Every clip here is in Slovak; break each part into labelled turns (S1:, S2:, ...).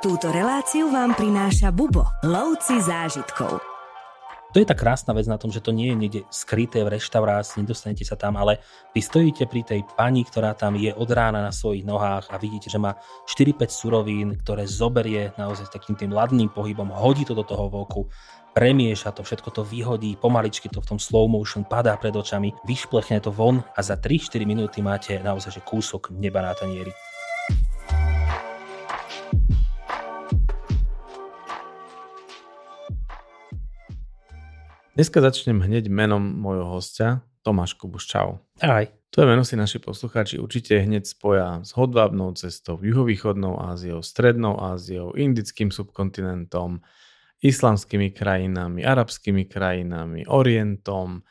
S1: Túto reláciu vám prináša Bubo, lovci zážitkov.
S2: To je tá krásna vec na tom, že to nie je niekde skryté v reštaurácii, nedostanete sa tam, ale vy stojíte pri tej pani, ktorá tam je od rána na svojich nohách a vidíte, že má 4-5 surovín, ktoré zoberie naozaj takým tým ladným pohybom, hodí to do toho voku, premieša to, všetko to vyhodí, pomaličky to v tom slow motion padá pred očami, vyšplechne to von a za 3-4 minúty máte naozaj že kúsok neba na tanieri.
S3: Dneska začnem hneď menom môjho hostia, Tomáš Kubuš. Čau.
S2: Aj.
S3: Tvoje meno si naši poslucháči určite hneď spoja s hodvábnou cestou, juhovýchodnou Áziou, strednou Áziou, indickým subkontinentom, islamskými krajinami, arabskými krajinami, Orientom.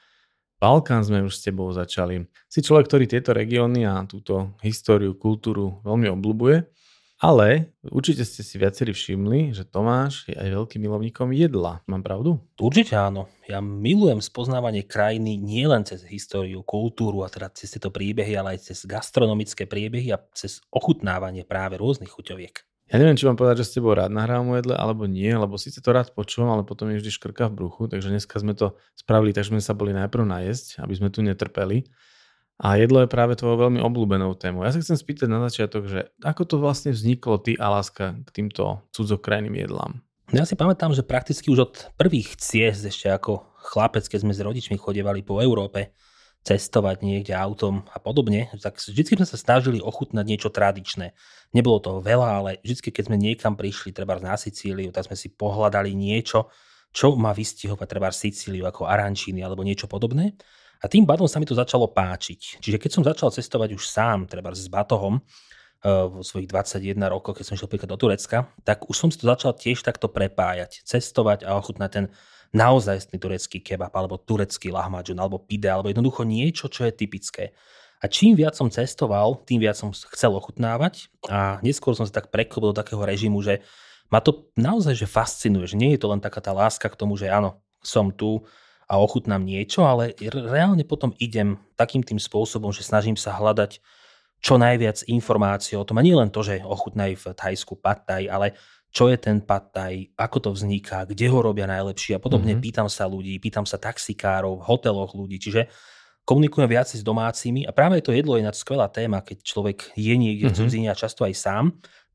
S3: Balkán sme už s tebou začali. Si človek, ktorý tieto regióny a túto históriu, kultúru veľmi obľúbuje. Ale určite ste si viacerí všimli, že Tomáš je aj veľkým milovníkom jedla. Mám pravdu?
S2: Určite áno. Ja milujem spoznávanie krajiny nielen cez históriu, kultúru a teda cez tieto príbehy, ale aj cez gastronomické príbehy a cez ochutnávanie práve rôznych chuťoviek.
S3: Ja neviem, či vám povedať, že s tebou rád nahrávam o jedle, alebo nie, lebo síce to rád počúvam, ale potom je vždy škrka v bruchu, takže dneska sme to spravili, takže sme sa boli najprv najesť, aby sme tu netrpeli. A jedlo je práve tvojou veľmi obľúbenou témou. Ja sa chcem spýtať na začiatok, že ako to vlastne vzniklo ty a láska k týmto cudzokrajným jedlám?
S2: Ja si pamätám, že prakticky už od prvých ciest ešte ako chlapec, keď sme s rodičmi chodevali po Európe, cestovať niekde autom a podobne, tak vždy sme sa snažili ochutnať niečo tradičné. Nebolo toho veľa, ale vždy, keď sme niekam prišli, treba na Sicíliu, tak sme si pohľadali niečo, čo má vystihovať treba Sicíliu ako arančiny alebo niečo podobné. A tým pádom sa mi to začalo páčiť. Čiže keď som začal cestovať už sám, treba s batohom, eh, vo svojich 21 rokov, keď som išiel príklad do Turecka, tak už som si to začal tiež takto prepájať, cestovať a ochutnať ten naozajstný turecký kebab, alebo turecký lahmacun, alebo pide, alebo jednoducho niečo, čo je typické. A čím viac som cestoval, tým viac som chcel ochutnávať a neskôr som sa tak preklopil do takého režimu, že ma to naozaj že fascinuje, že nie je to len taká tá láska k tomu, že áno, som tu, a ochutnám niečo, ale reálne potom idem takým tým spôsobom, že snažím sa hľadať čo najviac informácií o tom. A nie len to, že ochutnaj v Thajsku pad thai, ale čo je ten pad thai, ako to vzniká, kde ho robia najlepšie a podobne. Mm-hmm. Pýtam sa ľudí, pýtam sa taxikárov, v hoteloch ľudí, čiže komunikujem viac s domácimi a práve to jedlo je na skvelá téma, keď človek je niekde mm-hmm. cudzine a často aj sám,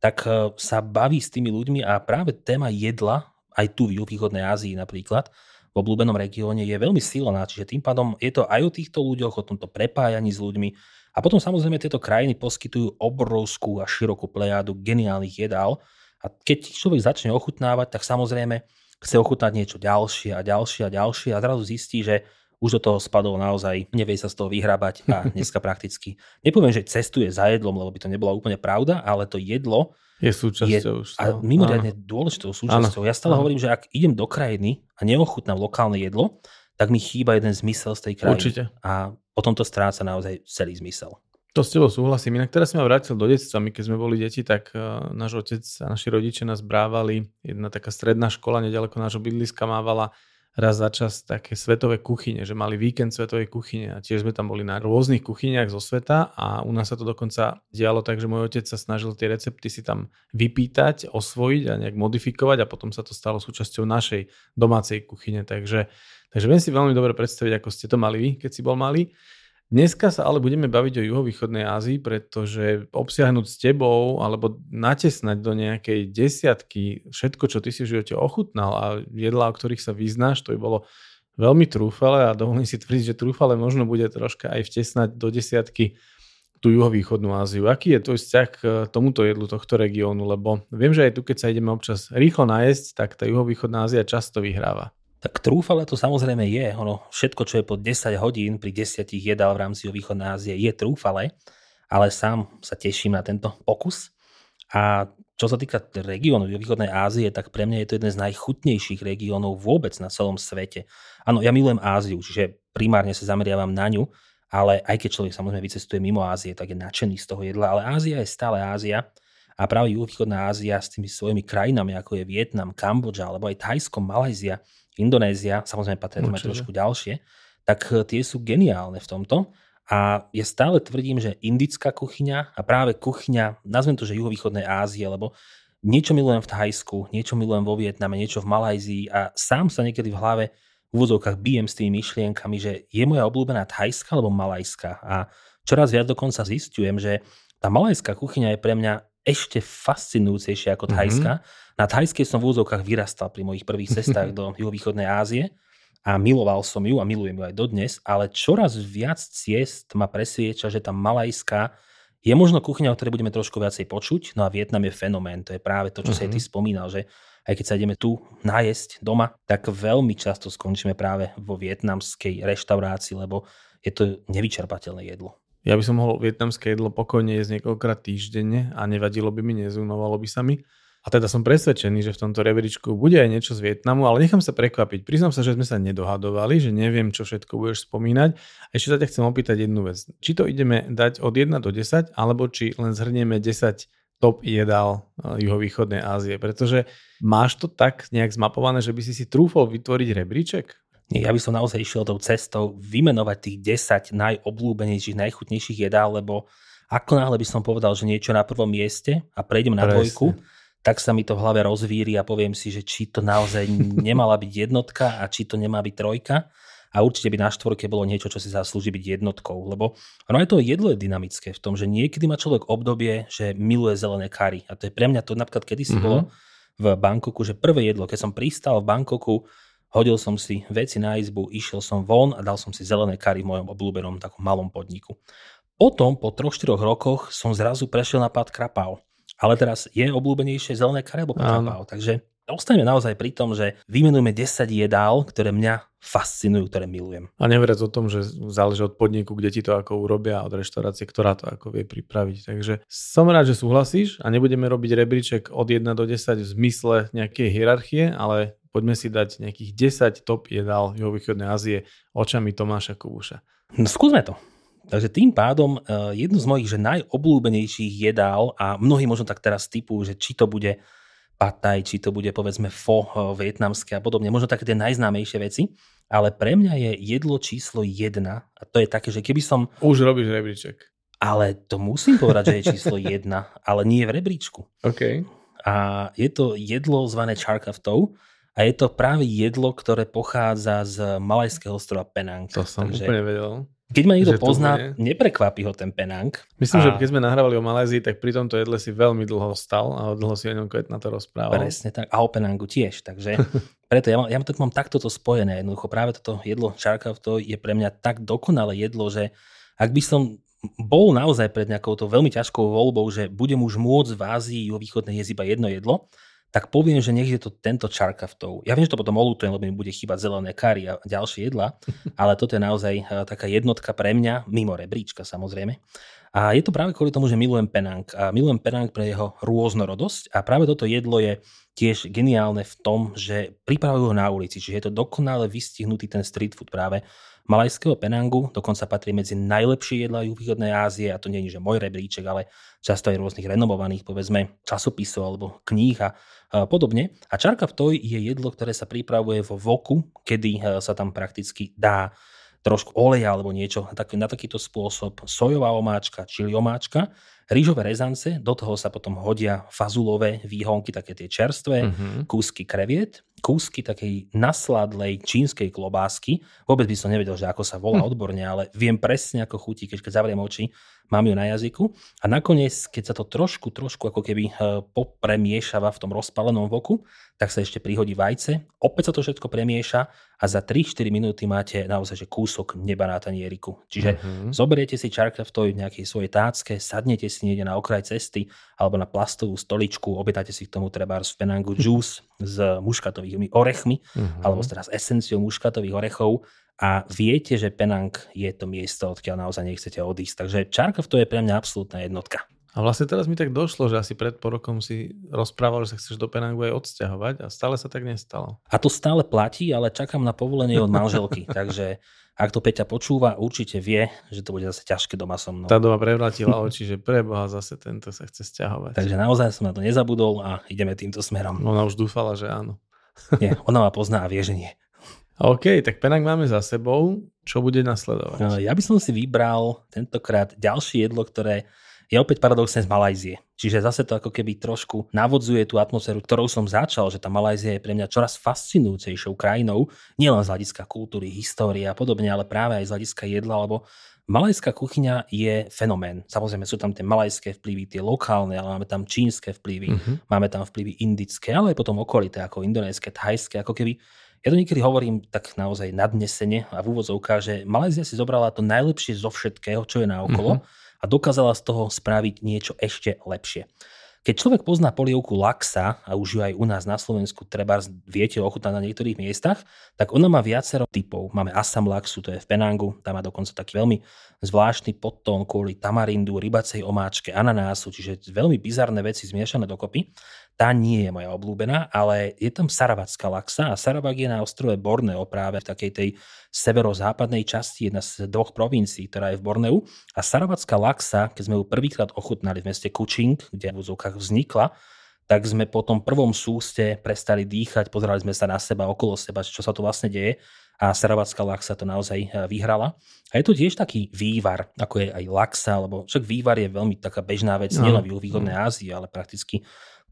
S2: tak e, sa baví s tými ľuďmi a práve téma jedla, aj tu v východnej Ázii napríklad, v obľúbenom regióne je veľmi silná, čiže tým pádom je to aj o týchto ľuďoch, o tomto prepájaní s ľuďmi. A potom samozrejme tieto krajiny poskytujú obrovskú a širokú plejádu geniálnych jedál. A keď človek začne ochutnávať, tak samozrejme chce ochutnať niečo ďalšie a ďalšie a ďalšie a zrazu zistí, že už do toho spadol naozaj, nevie sa z toho vyhrabať a dneska prakticky. Nepoviem, že cestuje za jedlom, lebo by to nebola úplne pravda, ale to jedlo
S3: je súčasťou
S2: už. A mimoriadne áno. dôležitou súčasťou. Áno. Ja stále áno. hovorím, že ak idem do krajiny a neochutnám lokálne jedlo, tak mi chýba jeden zmysel z tej krajiny.
S3: Určite.
S2: A potom to stráca naozaj celý zmysel.
S3: To s tebou súhlasím. Inak teraz si ma vrátil do detstva. My keď sme boli deti, tak uh, náš otec a naši rodičia nás brávali. Jedna taká stredná škola nedaleko nášho bydliska mávala raz za čas také svetové kuchyne, že mali víkend svetovej kuchyne a tiež sme tam boli na rôznych kuchyniach zo sveta a u nás sa to dokonca dialo tak, že môj otec sa snažil tie recepty si tam vypýtať, osvojiť a nejak modifikovať a potom sa to stalo súčasťou našej domácej kuchyne, takže, takže viem si veľmi dobre predstaviť, ako ste to mali vy, keď si bol malý. Dneska sa ale budeme baviť o juhovýchodnej Ázii, pretože obsiahnuť s tebou alebo natesnať do nejakej desiatky všetko, čo ty si v živote ochutnal a jedlá, o ktorých sa vyznáš, to by bolo veľmi trúfale a dovolím si tvrdiť, že trúfale možno bude troška aj vtesnať do desiatky tú juhovýchodnú Áziu. Aký je tvoj vzťah k tomuto jedlu tohto regiónu? Lebo viem, že aj tu, keď sa ideme občas rýchlo najesť, tak tá juhovýchodná Ázia často vyhráva.
S2: Tak trúfale to samozrejme je. Ono, všetko, čo je po 10 hodín pri 10 jedál v rámci východnej Ázie je trúfale, ale sám sa teším na tento pokus. A čo sa týka regiónu východnej Ázie, tak pre mňa je to jeden z najchutnejších regiónov vôbec na celom svete. Áno, ja milujem Áziu, čiže primárne sa zameriavam na ňu, ale aj keď človek samozrejme vycestuje mimo Ázie, tak je nadšený z toho jedla. Ale Ázia je stále Ázia a práve východná Ázia s tými svojimi krajinami, ako je Vietnam, Kambodža alebo aj Thajsko, Malajzia, Indonézia, samozrejme tam aj trošku ďalšie, tak eh, tie sú geniálne v tomto. A ja stále tvrdím, že indická kuchyňa a práve kuchyňa, nazvem to, že juhovýchodnej Ázie, lebo niečo milujem v Thajsku, niečo milujem vo Vietname, niečo v Malajzii a sám sa niekedy v hlave v úvodzovkách bijem s tými myšlienkami, že je moja obľúbená thajská alebo malajská. A čoraz viac dokonca zistujem, že tá malajská kuchyňa je pre mňa ešte fascinujúcejšia ako thajská. Mm-hmm. Na thajskej som v úvodzovkách vyrastal pri mojich prvých cestách do juhovýchodnej Ázie a miloval som ju a milujem ju aj dodnes, ale čoraz viac ciest ma presvieča, že tá malajská je možno kuchyňa, o ktorej budeme trošku viacej počuť, no a Vietnam je fenomén, to je práve to, čo uh-huh. si aj ty mhm. spomínal, že aj keď sa ideme tu najesť doma, tak veľmi často skončíme práve vo vietnamskej reštaurácii, lebo je to nevyčerpateľné jedlo.
S3: Ja by som mohol vietnamské jedlo pokojne jesť niekoľkrát týždenne a nevadilo by mi, nezunovalo by sa mi. A teda som presvedčený, že v tomto rebríčku bude aj niečo z Vietnamu, ale nechám sa prekvapiť. Priznám sa, že sme sa nedohadovali, že neviem, čo všetko budeš spomínať. A ešte sa ťa chcem opýtať jednu vec. Či to ideme dať od 1 do 10, alebo či len zhrnieme 10 top jedál eh, juhovýchodnej Ázie. Pretože máš to tak nejak zmapované, že by si si trúfol vytvoriť rebríček?
S2: Nie, ja by som naozaj išiel tou cestou vymenovať tých 10 najobľúbenejších, najchutnejších jedál, lebo ako náhle by som povedal, že niečo na prvom mieste a prejdem na Presne. dvojku, tak sa mi to v hlave rozvíri a poviem si, že či to naozaj nemala byť jednotka a či to nemá byť trojka. A určite by na štvorke bolo niečo, čo si zaslúži byť jednotkou, lebo ono aj to jedlo je dynamické v tom, že niekedy má človek obdobie, že miluje zelené kary. A to je pre mňa to napríklad kedysi mm-hmm. bolo v Bangkoku, že prvé jedlo, keď som pristal v Bangkoku, hodil som si veci na izbu, išiel som von a dal som si zelené kary v mojom obľúbenom takom malom podniku. Potom, po 3-4 rokoch, som zrazu prešiel na pad krapao. Ale teraz je obľúbenejšie zelené kare alebo počapao. Takže ostaneme naozaj pri tom, že vymenujeme 10 jedál, ktoré mňa fascinujú, ktoré milujem.
S3: A neveriac o tom, že záleží od podniku, kde ti to ako urobia, od reštaurácie, ktorá to ako vie pripraviť. Takže som rád, že súhlasíš a nebudeme robiť rebríček od 1 do 10 v zmysle nejakej hierarchie, ale poďme si dať nejakých 10 top jedál juhovýchodnej Ázie očami Tomáša Kubuša.
S2: No, skúsme to. Takže tým pádom uh, jednu z mojich že najobľúbenejších jedál a mnohí možno tak teraz typu, že či to bude pataj, či to bude povedzme fo uh, vietnamské a podobne, možno také tie najznámejšie veci, ale pre mňa je jedlo číslo jedna a to je také, že keby som...
S3: Už robíš rebríček.
S2: Ale to musím povedať, že je číslo jedna, ale nie v rebríčku.
S3: OK.
S2: A je to jedlo zvané charkaftou a je to práve jedlo, ktoré pochádza z malajského ostrova Penang.
S3: To som Takže úplne vedel.
S2: Keď ma niekto pozná, je... neprekvapí ho ten Penang.
S3: Myslím, a... že keď sme nahrávali o Malézii, tak pri tomto jedle si veľmi dlho stal a dlho si o ňom na to rozprával.
S2: Presne tak. A o Penangu tiež. Takže preto ja, ja tak mám takto to spojené. Jednoducho práve toto jedlo Charkov to je pre mňa tak dokonalé jedlo, že ak by som bol naozaj pred nejakou to veľmi ťažkou voľbou, že budem už môcť v Ázii o východnej jesť iba jedno jedlo, tak poviem, že nech je to tento čarkaftov. Ja viem, že to potom olutujem, lebo mi bude chýbať zelené kary a ďalšie jedla, ale toto je naozaj eh, taká jednotka pre mňa, mimo rebríčka samozrejme. A je to práve kvôli tomu, že milujem Penang. A milujem Penang pre jeho rôznorodosť a práve toto jedlo je tiež geniálne v tom, že pripravujú ho na ulici, čiže je to dokonale vystihnutý ten street food práve malajského Penangu, dokonca patrí medzi najlepšie jedlá východnej Ázie a to nie je že môj rebríček, ale často aj rôznych renomovaných, povedzme, časopisov alebo kníh a podobne. A čarka v toj je jedlo, ktoré sa pripravuje vo voku, kedy e, sa tam prakticky dá trošku oleja alebo niečo tak, na takýto spôsob. Sojová omáčka, čili omáčka, rýžové rezance, do toho sa potom hodia fazulové výhonky, také tie čerstvé, uh-huh. kúsky kreviet, kúsky takej nasladlej čínskej klobásky. Vôbec by som nevedel, že ako sa volá hm. odborne, ale viem presne, ako chutí, keď, keď zavriem oči, mám ju na jazyku. A nakoniec, keď sa to trošku, trošku ako keby eh, popremiešava v tom rozpalenom voku, tak sa ešte prihodí vajce, opäť sa to všetko premieša a za 3-4 minúty máte naozaj že kúsok neba na tanieriku. Čiže uh-huh. zoberiete si čarkraftoj v nejakej svojej tácke, sadnete si niekde na okraj cesty alebo na plastovú stoličku, obetáte si k tomu treba v Penangu juice s muškatovými orechmi uh-huh. alebo teraz esenciou muškatových orechov a viete, že Penang je to miesto, odkiaľ naozaj nechcete odísť. Takže Čarkov to je pre mňa absolútna jednotka.
S3: A vlastne teraz mi tak došlo, že asi pred porokom si rozprával, že sa chceš do Penangu aj odsťahovať a stále sa tak nestalo.
S2: A to stále platí, ale čakám na povolenie od manželky, takže ak to Peťa počúva, určite vie, že to bude zase ťažké doma so mnou.
S3: Tá doma prevratila oči, že preboha zase tento sa chce sťahovať.
S2: Takže naozaj som na to nezabudol a ideme týmto smerom.
S3: Ona už dúfala, že áno.
S2: Nie, ona ma pozná a vie, že nie.
S3: OK, tak Penang máme za sebou. Čo bude nasledovať?
S2: Ja by som si vybral tentokrát ďalšie jedlo, ktoré je opäť paradoxne z Malajzie. Čiže zase to ako keby trošku navodzuje tú atmosféru, ktorou som začal, že tá Malajzia je pre mňa čoraz fascinujúcejšou krajinou, nielen z hľadiska kultúry, histórie a podobne, ale práve aj z hľadiska jedla, lebo Malajská kuchyňa je fenomén. Samozrejme sú tam tie malajské vplyvy, tie lokálne, ale máme tam čínske vplyvy, uh-huh. máme tam vplyvy indické, ale aj potom okolité, ako indonéske, thajské, ako keby ja to niekedy hovorím tak naozaj nadnesene a v úvodzovkách, že Malajzia si zobrala to najlepšie zo všetkého, čo je na okolo uh-huh. A dokázala z toho spraviť niečo ešte lepšie. Keď človek pozná polievku laxa, a už ju aj u nás na Slovensku treba viete ochutnať na niektorých miestach, tak ona má viacero typov. Máme asam laxu, to je v Penangu, tam má dokonca taký veľmi zvláštny podtón kvôli tamarindu, rybacej omáčke, ananásu, čiže veľmi bizarné veci zmiešané dokopy. Tá nie je moja obľúbená, ale je tam saravatská laxa a Saravak je na ostrove Borneo práve v takej tej severozápadnej časti, jedna z dvoch provincií, ktorá je v Borneu. A saravatská laxa, keď sme ju prvýkrát ochutnali v meste Kuching, kde v úzovkách vznikla, tak sme po tom prvom súste prestali dýchať, pozerali sme sa na seba, okolo seba, čo sa tu vlastne deje a Saravatská laxa to naozaj eh, vyhrala. A je to tiež taký vývar, ako je aj laxa, lebo však vývar je veľmi taká bežná vec, no. nielen v východnej Ázii, ale prakticky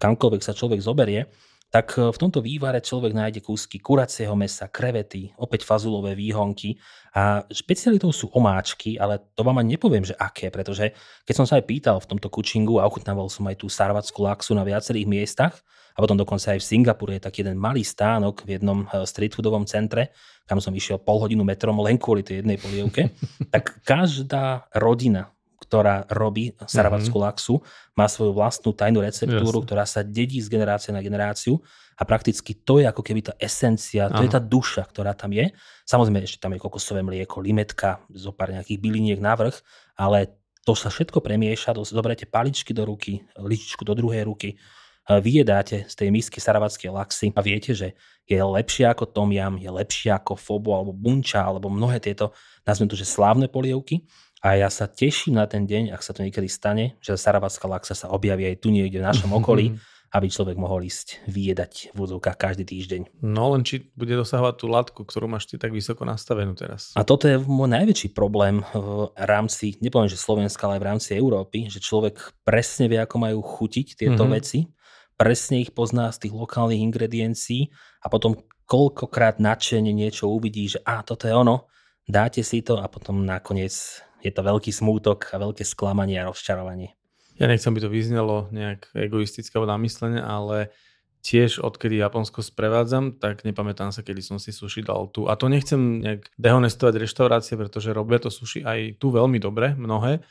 S2: kamkoľvek sa človek zoberie, tak e, v tomto vývare človek nájde kúsky kuracieho mesa, krevety, opäť fazulové výhonky a špecialitou sú omáčky, ale to vám ani nepoviem, že aké, pretože keď som sa aj pýtal v tomto kučingu a ochutnával som aj tú sarvatskú laxu na viacerých miestach a potom dokonca aj v Singapure je taký jeden malý stánok v jednom e, street foodovom centre, kam som išiel pol hodinu metrom len kvôli tej jednej polievke, tak každá rodina ktorá robí saravackú mm-hmm. laxu, má svoju vlastnú tajnú receptúru, Jasne. ktorá sa dedí z generácie na generáciu a prakticky to je ako keby tá esencia, to Aha. je tá duša, ktorá tam je. Samozrejme, ešte tam je kokosové mlieko, limetka, zo pár nejakých byliniek navrh, ale to sa všetko premieša, zoberiete paličky do ruky, ličičku do druhej ruky, vyjedáte z tej misky saravackej laxy a viete, že je lepšie ako tom jam, je lepšie ako fobo alebo bunča alebo mnohé tieto, nazvem to, že slávne polievky a ja sa teším na ten deň, ak sa to niekedy stane, že Saravatská laxa sa objaví aj tu niekde v našom okolí, aby človek mohol ísť vyjedať v úzovkách každý týždeň.
S3: No len či bude dosahovať tú latku, ktorú máš ty tak vysoko nastavenú teraz.
S2: A toto je môj najväčší problém v rámci, nepoviem, že Slovenska, ale aj v rámci Európy, že človek presne vie, ako majú chutiť tieto mm-hmm. veci, presne ich pozná z tých lokálnych ingrediencií a potom koľkokrát nadšenie niečo uvidí, že a toto je ono, dáte si to a potom nakoniec je to veľký smútok a veľké sklamanie a rozčarovanie.
S3: Ja nechcem, by to vyznelo nejak egoistické alebo namyslene, ale tiež odkedy Japonsko sprevádzam, tak nepamätám sa, kedy som si sushi dal tu. A to nechcem nejak dehonestovať reštaurácie, pretože robia to sushi aj tu veľmi dobre, mnohé.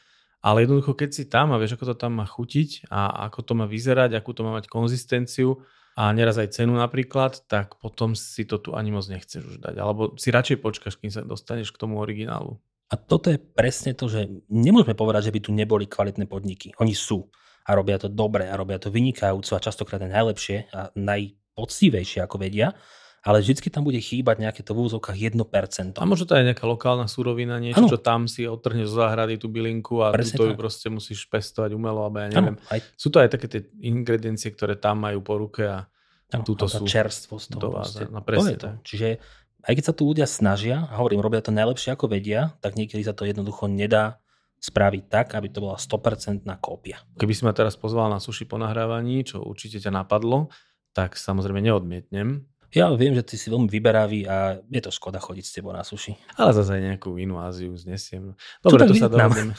S3: Ale jednoducho, keď si tam a vieš, ako to tam má chutiť a ako to má vyzerať, akú to má mať konzistenciu a neraz aj cenu napríklad, tak potom si to tu ani moc nechceš už dať. Alebo si radšej počkaš, kým sa dostaneš k tomu originálu.
S2: A toto je presne to, že nemôžeme povedať, že by tu neboli kvalitné podniky. Oni sú a robia to dobre a robia to vynikajúco a častokrát aj najlepšie a najpoctivejšie, ako vedia, ale vždy tam bude chýbať nejaké to v úzovkách 1%.
S3: A možno to je nejaká lokálna surovina, niečo, ano. čo tam si odtrhneš zo záhrady tú bylinku a Presne to ju proste musíš pestovať umelo, alebo ja neviem. Ano, aj... Sú to aj také tie ingrediencie, ktoré tam majú po ruke a ano, túto sú
S2: čerstvosť toho. No, presne to. Čiže aj keď sa tu ľudia snažia, a hovorím, robia to najlepšie ako vedia, tak niekedy sa to jednoducho nedá spraviť tak, aby to bola 100% kópia.
S3: Keby si ma teraz pozval na suši po nahrávaní, čo určite ťa napadlo, tak samozrejme neodmietnem.
S2: Ja viem, že ty si veľmi vyberavý a je to škoda chodiť s tebou na suši.
S3: Ale zase nejakú inú Áziu znesiem. Dobre, to, to sa dohodneme.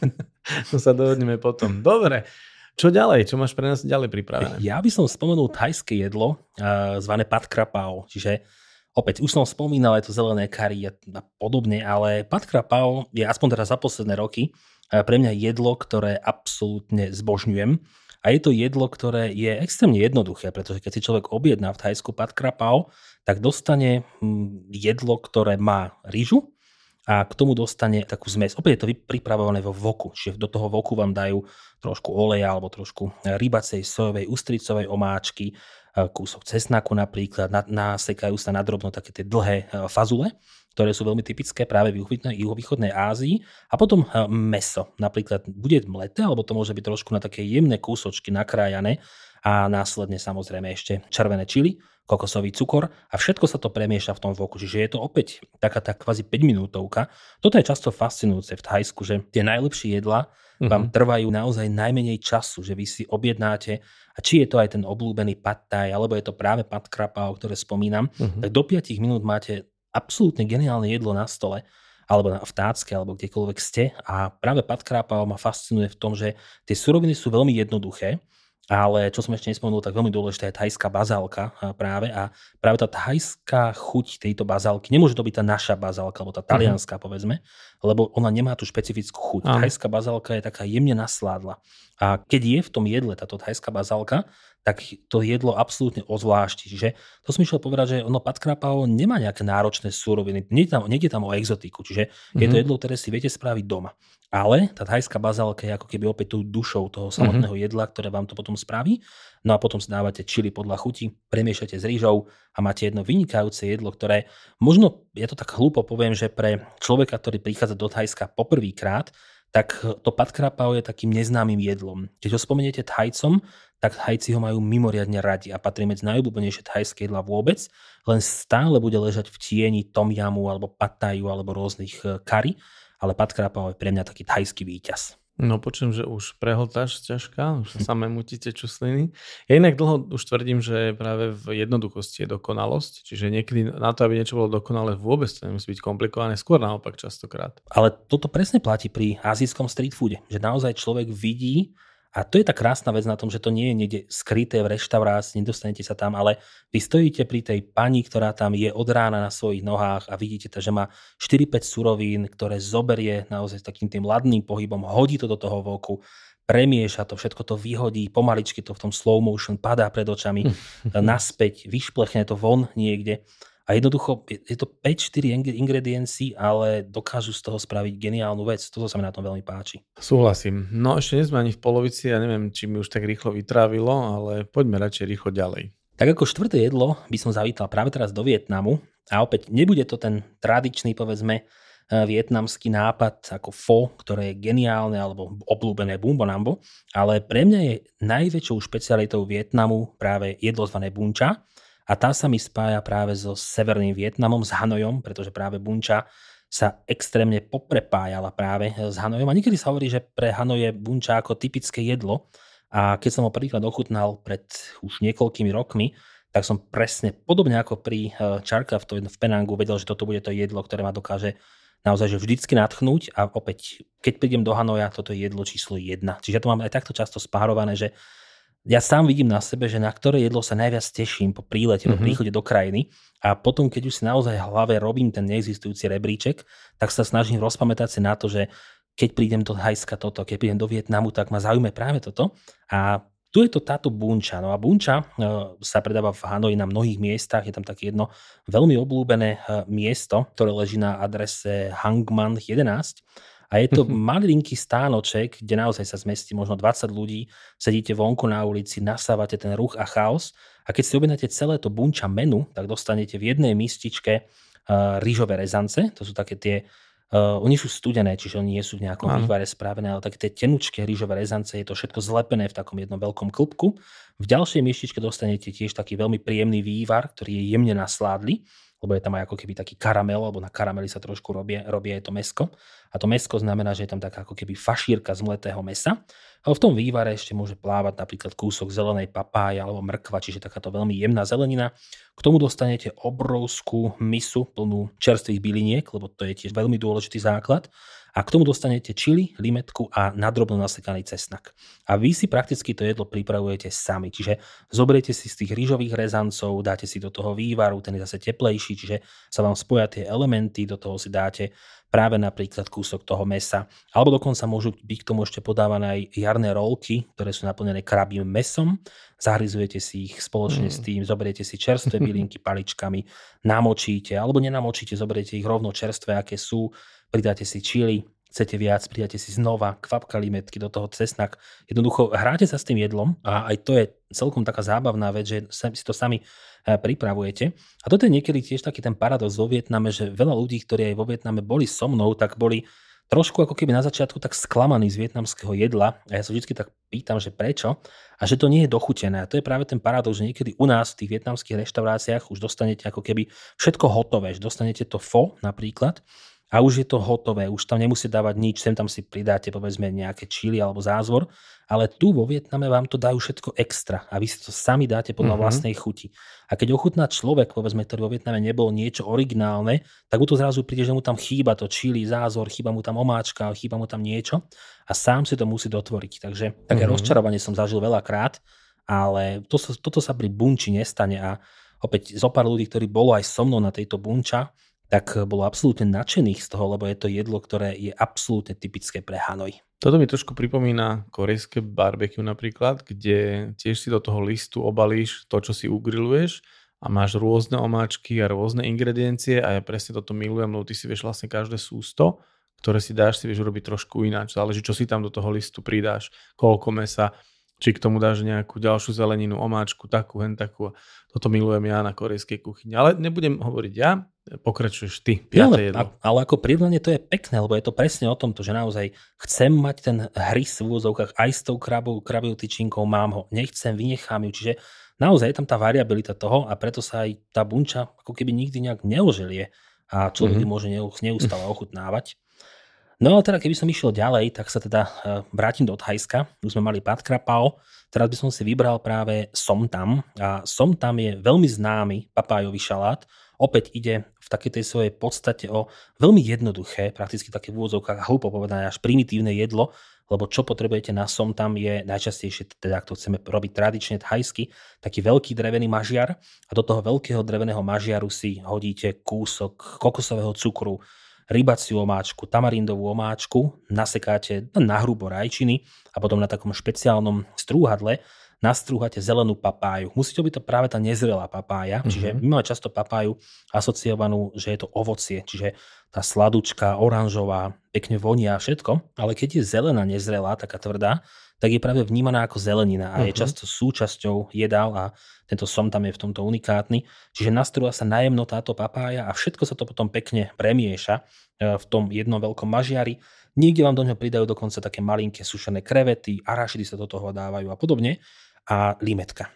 S3: to sa dohodneme potom. Dobre. Čo ďalej? Čo máš pre nás ďalej pripravené?
S2: Ja by som spomenul thajské jedlo, uh, zvané pad krapao, čiže Opäť, už som spomínal aj to zelené kari a podobne, ale Pat Krapao je aspoň teraz za posledné roky pre mňa jedlo, ktoré absolútne zbožňujem. A je to jedlo, ktoré je extrémne jednoduché, pretože keď si človek objedná v Thajsku Pat Krapao, tak dostane hm, jedlo, ktoré má rýžu a k tomu dostane takú zmes. Opäť je to pripravované vo voku, čiže do toho voku vám dajú trošku oleja alebo trošku rybacej, sojovej, ústricovej omáčky, Eh, kúsok cesnaku napríklad, nasekajú sa nadrobno také tie dlhé eh, fazule, ktoré sú veľmi typické práve v juhovýchodnej Ázii. A potom eh, meso, napríklad bude mleté, alebo to môže byť trošku na také jemné kúsočky nakrájané a následne samozrejme ešte červené čili, kokosový cukor a všetko sa to premieša v tom voku. Čiže je to opäť taká tá kvázi 5 minútovka. Toto je často fascinujúce v Thajsku, že tie najlepšie jedla mm-hmm. vám trvajú naozaj najmenej času, že vy si objednáte a či je to aj ten obľúbený pad thai, alebo je to práve pad krapa, o ktoré spomínam, mm-hmm. tak do 5 minút máte absolútne geniálne jedlo na stole alebo v tácke, alebo kdekoľvek ste. A práve pad krapa ma fascinuje v tom, že tie suroviny sú veľmi jednoduché, ale čo som ešte nespomenul, tak veľmi dôležitá je thajská bazálka práve a práve tá thajská chuť tejto bazálky, nemôže to byť tá naša bazálka, alebo tá mhm. talianská uh-huh. povedzme, lebo ona nemá tú špecifickú chuť. Uh-huh. Thajská bazálka je taká jemne nasládla. A keď je v tom jedle táto thajská bazálka, tak to jedlo absolútne ozvlášti. Čiže to som išiel povedať, že ono patkrapao nemá nejaké náročné súroviny, nejde tam, nejde tam o exotiku, čiže mm-hmm. je to mhm. jedlo, ktoré si viete spraviť doma. Ale tá thajská bazálka je ako keby opäť tou dušou toho samotného mm-hmm. jedla, ktoré vám to potom spraví. No a potom si dávate čili podľa chuti, premiešate s rýžou a máte jedno vynikajúce jedlo, ktoré možno, ja to tak hlúpo poviem, že pre človeka, ktorý prichádza do Thajska poprvýkrát, tak to patkrapao je takým neznámym jedlom. Keď ho spomeniete Thajcom, tak Thajci ho majú mimoriadne radi a patrí medzi najobľúbenejšie thajské jedla vôbec, len stále bude ležať v tieni tomjamu alebo pataju alebo rôznych kary ale Pat Krapao je pre mňa taký thajský víťaz.
S3: No počujem, že už prehltáš ťažká, už sa samému ti tečú sliny. Ja inak dlho už tvrdím, že práve v jednoduchosti je dokonalosť, čiže niekedy na to, aby niečo bolo dokonalé, vôbec to nemusí byť komplikované, skôr naopak častokrát.
S2: Ale toto presne platí pri azijskom street foode, že naozaj človek vidí, a to je tá krásna vec na tom, že to nie je niekde skryté v reštaurácii, nedostanete sa tam, ale vy stojíte pri tej pani, ktorá tam je od rána na svojich nohách a vidíte že má 4-5 surovín, ktoré zoberie naozaj takým tým ladným pohybom, hodí to do toho voku, premieša to, všetko to vyhodí, pomaličky to v tom slow motion padá pred očami, naspäť, vyšplechne to von niekde a jednoducho je to 5-4 ingrediencií, ale dokážu z toho spraviť geniálnu vec. Toto sa mi na tom veľmi páči.
S3: Súhlasím. No ešte nie sme ani v polovici, ja neviem, či mi už tak rýchlo vytrávilo, ale poďme radšej rýchlo ďalej.
S2: Tak ako štvrté jedlo by som zavítal práve teraz do Vietnamu a opäť nebude to ten tradičný, povedzme, eh, vietnamský nápad ako fo, ktoré je geniálne alebo obľúbené bumbonambo, ale pre mňa je najväčšou špecialitou Vietnamu práve jedlo zvané bunča, a tá sa mi spája práve so Severným Vietnamom, s Hanojom, pretože práve Bunča sa extrémne poprepájala práve s Hanojom. A niekedy sa hovorí, že pre Hanoj je Bunča ako typické jedlo. A keď som ho prvýkrát ochutnal pred už niekoľkými rokmi, tak som presne, podobne ako pri eh, Čarka v, v Penangu, vedel, že toto bude to jedlo, ktoré ma dokáže naozaj že vždycky natchnúť a opäť, keď prídem do Hanoja, toto je jedlo číslo 1. Čiže ja to mám aj takto často spárované, že ja sám vidím na sebe, že na ktoré jedlo sa najviac teším po prílete, mm-hmm. po mhm. príchode do krajiny a potom, keď už si naozaj v hlave robím ten neexistujúci rebríček, tak sa snažím rozpamätať si na to, že keď prídem do Hajska toto, keď prídem do Vietnamu, tak ma zaujme práve toto. A tu je to táto bunča. No a bunča e, sa predáva v Hanoji na mnohých miestach. Je tam také jedno veľmi obľúbené e, miesto, ktoré leží na adrese Hangman 11 a je to malinký stánoček, kde naozaj sa zmestí možno 20 ľudí, sedíte vonku na ulici, nasávate ten ruch a chaos. A keď si objednáte celé to bunča menu, tak dostanete v jednej mističke uh, rýžové rezance, to sú také tie Uh, oni sú studené, čiže oni nie sú v nejakom vývare spravené, ale také tie tenučké rýžové rezance, je to všetko zlepené v takom jednom veľkom klubku. V ďalšej miestičke dostanete tiež taký veľmi príjemný vývar, ktorý je jemne nasládly lebo je tam aj ako keby taký karamel, alebo na karameli sa trošku robí aj to mesko. A to mesko znamená, že je tam taká ako keby fašírka z mletého mesa. A v tom vývare ešte môže plávať napríklad kúsok zelenej papáje alebo mrkva, čiže takáto veľmi jemná zelenina. K tomu dostanete obrovskú misu plnú čerstvých byliniek, lebo to je tiež veľmi dôležitý základ a k tomu dostanete čili, limetku a nadrobno nasekaný cesnak. A vy si prakticky to jedlo pripravujete sami, čiže zoberiete si z tých rýžových rezancov, dáte si do toho vývaru, ten je zase teplejší, čiže sa vám spoja tie elementy, do toho si dáte práve napríklad kúsok toho mesa. Alebo dokonca môžu byť k tomu ešte podávané aj jarné rolky, ktoré sú naplnené krabím mesom. Zahryzujete si ich spoločne mm. s tým, zoberiete si čerstvé bylinky paličkami, namočíte, alebo nenamočíte, zoberiete ich rovno čerstvé, aké sú, pridáte si čili, chcete viac, pridáte si znova kvapka limetky do toho cesnak. Jednoducho hráte sa s tým jedlom a aj to je celkom taká zábavná vec, že si to sami eh, pripravujete. A toto je niekedy tiež taký ten paradox vo Vietname, že veľa ľudí, ktorí aj vo Vietname boli so mnou, tak boli trošku ako keby na začiatku tak sklamaný z vietnamského jedla a ja sa vždy tak pýtam, že prečo a že to nie je dochutené. A to je práve ten paradox, že niekedy u nás v tých vietnamských reštauráciách už dostanete ako keby všetko hotové, že dostanete to fo napríklad a už je to hotové, už tam nemusíte dávať nič, sem tam si pridáte povedzme nejaké čili alebo zázvor, ale tu vo Vietname vám to dajú všetko extra a vy si to sami dáte podľa uh-huh. vlastnej chuti. A keď ochutná človek, povedzme, ktorý vo Vietname nebol niečo originálne, tak mu to zrazu príde, že mu tam chýba to čili, zázvor, chýba mu tam omáčka, chýba mu tam niečo a sám si to musí dotvoriť. Takže také uh-huh. rozčarovanie som zažil veľakrát, ale to, toto sa pri bunči nestane a opäť zo pár ľudí, ktorí bolo aj so mnou na tejto bunča, tak bolo absolútne nadšených z toho, lebo je to jedlo, ktoré je absolútne typické pre Hanoj.
S3: Toto mi trošku pripomína korejské barbecue napríklad, kde tiež si do toho listu obalíš to, čo si ugriluješ a máš rôzne omáčky a rôzne ingrediencie a ja presne toto milujem, lebo ty si vieš vlastne každé sústo, ktoré si dáš, si vieš urobiť trošku ináč. Záleží, čo si tam do toho listu pridáš, koľko mesa, či k tomu dáš nejakú ďalšiu zeleninu, omáčku, takú, hen takú. Toto milujem ja na korejskej kuchyni. Ale nebudem hovoriť ja, pokračuješ ty.
S2: Ja, ale, jedlo. ale ako prirovnanie to je pekné, lebo je to presne o tomto, že naozaj chcem mať ten hrys v úvozovkách aj s tou krabou, krabiou tyčinkou, mám ho, nechcem, vynechám ju. Čiže naozaj je tam tá variabilita toho a preto sa aj tá bunča ako keby nikdy nejak neoželie a človek mm-hmm. môže neustále ochutnávať. No ale teda keby som išiel ďalej, tak sa teda e, vrátim do Thajska. Už sme mali pad krapao, teraz by som si vybral práve somtam. A somtam je veľmi známy papájový šalát. Opäť ide v takej tej svojej podstate o veľmi jednoduché, prakticky také v úvodzovkách hlúpo povedané až primitívne jedlo, lebo čo potrebujete na som tam je najčastejšie, teda ak to chceme robiť tradične thajsky, taký veľký drevený mažiar. A do toho veľkého dreveného mažiaru si hodíte kúsok kokosového cukru, rybaciu omáčku, tamarindovú omáčku, nasekáte na hrubo rajčiny a potom na takom špeciálnom strúhadle nastrúhate zelenú papáju. Musí to byť to práve tá nezrelá papája, mm-hmm. čiže my máme často papáju asociovanú, že je to ovocie, čiže tá sladučka, oranžová, pekne vonia a všetko, ale keď je zelená nezrelá, taká tvrdá, tak je práve vnímaná ako zelenina a uh-huh. je mhm. často súčasťou jedál a tento som tam je v tomto unikátny. Čiže nastrúha sa najemno táto papája a všetko sa to potom pekne premieša e, v tom jednom veľkom mažiari. Niekde vám do neho pridajú dokonca také malinké sušené krevety, arašidy sa do toho dávajú a podobne a limetka.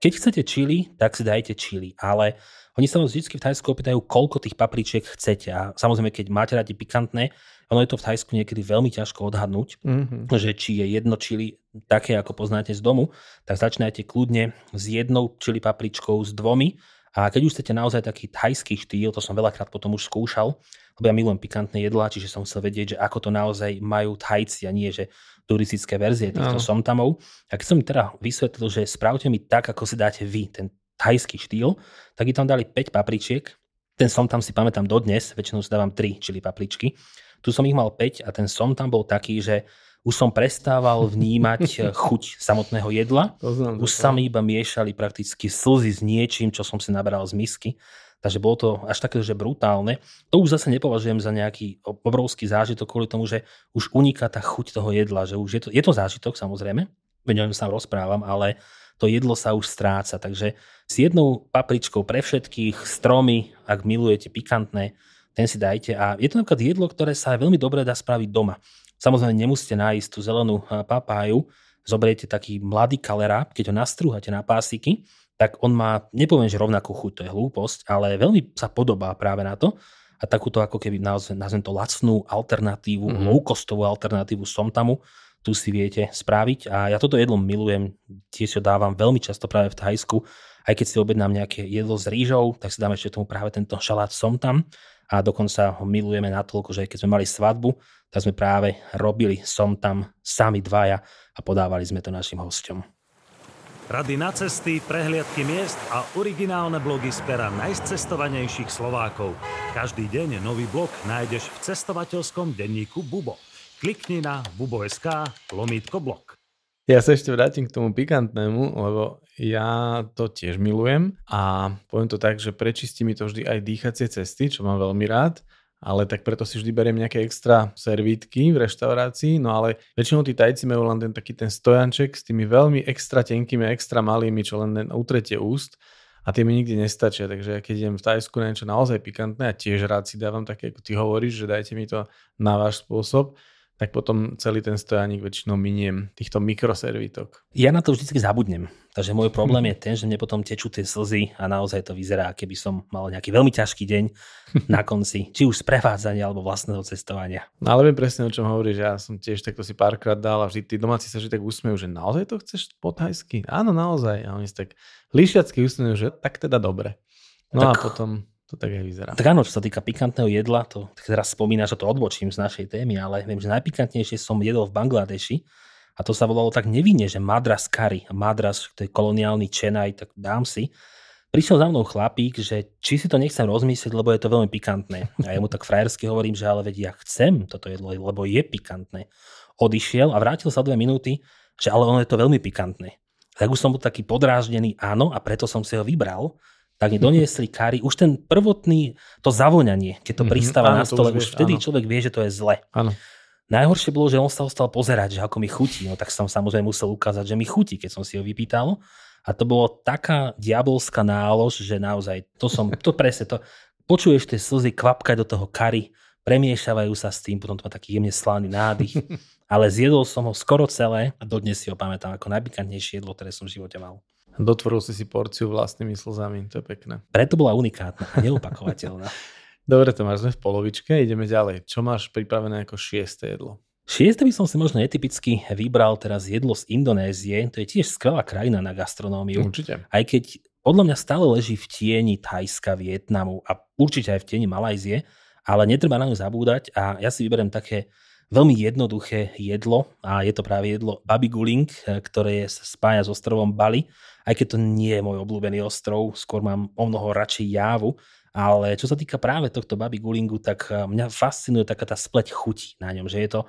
S2: Keď chcete čili, tak si dajte čili, ale oni sa vás vždy v Thajsku opýtajú, koľko tých papričiek chcete. A samozrejme, keď máte radi pikantné, ono je to v Thajsku niekedy veľmi ťažko odhadnúť, mm-hmm. že či je jedno čili také, ako poznáte z domu, tak začínajte kľudne s jednou čili papričkou, s dvomi. A keď už chcete naozaj taký thajský štýl, to som veľakrát potom už skúšal, lebo ja milujem pikantné jedlá, čiže som chcel vedieť, že ako to naozaj majú Thajci a nie, že turistické verzie týchto no. somtamov. A keď som mi teda vysvetlil, že spravte mi tak, ako si dáte vy, ten thajský štýl, tak mi tam dali 5 papričiek. Ten som tam si pamätám dodnes, väčšinou si dávam 3 čili papričky. Tu som ich mal 5 a ten som tam bol taký, že už som prestával vnímať chuť samotného jedla. Už sa mi iba miešali prakticky slzy s niečím, čo som si naberal z misky. Takže bolo to až také, že brutálne. To už zase nepovažujem za nejaký obrovský zážitok kvôli tomu, že už uniká tá chuť toho jedla. Že už je, to, je to zážitok samozrejme, veď o sa rozprávam, ale to jedlo sa už stráca. Takže s jednou papričkou pre všetkých, stromy, ak milujete pikantné, ten si dajte. A je to napríklad jedlo, ktoré sa veľmi dobre dá spraviť doma. Samozrejme nemusíte nájsť tú zelenú papáju, zoberiete taký mladý kalera, keď ho nastrúhate na pásiky, tak on má, nepoviem, že rovnakú chuť, to je hlúposť, ale veľmi sa podobá práve na to. A takúto ako keby nazvem, nazvem to lacnú alternatívu, mm-hmm. low-costovú alternatívu somtamu, tu si viete spraviť. A ja toto jedlo milujem, tiež ho dávam veľmi často práve v Thajsku. Aj keď si objednám nejaké jedlo s rýžou, tak si dám ešte tomu práve tento šalát som tam. A dokonca ho milujeme natoľko, že keď sme mali svadbu, tak sme práve robili som tam sami dvaja a podávali sme to našim hostom.
S4: Rady na cesty, prehliadky miest a originálne blogy z pera najcestovanejších Slovákov. Každý deň nový blog nájdeš v cestovateľskom denníku Bubo. Klikni na bubo.sk lomítko blog.
S3: Ja sa ešte vrátim k tomu pikantnému, lebo ja to tiež milujem a poviem to tak, že prečistí mi to vždy aj dýchacie cesty, čo mám veľmi rád ale tak preto si vždy beriem nejaké extra servítky v reštaurácii, no ale väčšinou tí tajci majú len ten taký ten stojanček s tými veľmi extra tenkými, extra malými, čo len utretie úst. A tie mi nikdy nestačia, takže ja keď idem v Tajsku na niečo naozaj pikantné a tiež rád si dávam také, ako ty hovoríš, že dajte mi to na váš spôsob, tak potom celý ten stojaník väčšinou miniem týchto mikroservítok.
S2: Ja na to vždy zabudnem. Takže môj problém je ten, že mne potom tečú tie slzy a naozaj to vyzerá, keby som mal nejaký veľmi ťažký deň na konci, či už prevádzania alebo vlastného cestovania.
S3: No ale viem presne, o čom hovoríš. Ja som tiež takto si párkrát dal a vždy tí domáci sa vždy tak usmejú, že naozaj to chceš po thajsky? Áno, naozaj. A oni sa tak líšiacky usmejú, že tak teda dobre. No tak, a potom to tak aj vyzerá.
S2: Tak áno, čo sa týka pikantného jedla, to teraz spomína, že to odbočím z našej témy, ale viem, že najpikantnejšie som jedol v Bangladeši a to sa volalo tak nevinne, že madras curry. Madras, to je koloniálny čenaj, tak dám si. Prišiel za mnou chlapík, že či si to nechcem rozmyslieť, lebo je to veľmi pikantné. A ja mu tak frajersky hovorím, že ale veď ja chcem toto jedlo, lebo je pikantné. Odišiel a vrátil sa dve minúty, že ale ono je to veľmi pikantné. Tak už som bol taký podráždený, áno, a preto som si ho vybral tak mi doniesli kary. Už ten prvotný, to zavoňanie, keď to mm-hmm, pristáva áno, na stole, už vtedy áno. človek vie, že to je zle.
S3: Áno.
S2: Najhoršie bolo, že on sa ostal pozerať, že ako mi chutí. No tak som samozrejme musel ukázať, že mi chutí, keď som si ho vypýtal. A to bolo taká diabolská nálož, že naozaj, to som, to presne, to, počuješ tie slzy kvapkať do toho kary, premiešavajú sa s tým, potom to má taký jemne slaný nádych. Ale zjedol som ho skoro celé a dodnes si ho pamätám ako najpikantnejšie jedlo, ktoré som v živote mal.
S3: Dotvoril si si porciu vlastnými slzami, to je pekné.
S2: Preto bola unikátna a neupakovateľná.
S3: Dobre, Tomáš, sme v polovičke, ideme ďalej. Čo máš pripravené ako šiesté jedlo?
S2: Šieste by som si možno netypicky vybral teraz jedlo z Indonézie. To je tiež skvelá krajina na gastronómiu.
S3: Určite.
S2: Aj keď podľa mňa stále leží v tieni Thajska, Vietnamu a určite aj v tieni Malajzie, ale netreba na ňu zabúdať a ja si vyberiem také veľmi jednoduché jedlo a je to práve jedlo Babi Guling, ktoré sa spája s ostrovom Bali. Aj keď to nie je môj obľúbený ostrov, skôr mám o mnoho radšej jávu, ale čo sa týka práve tohto baby gulingu, tak eh, mňa fascinuje taká tá spleť chutí na ňom, že je to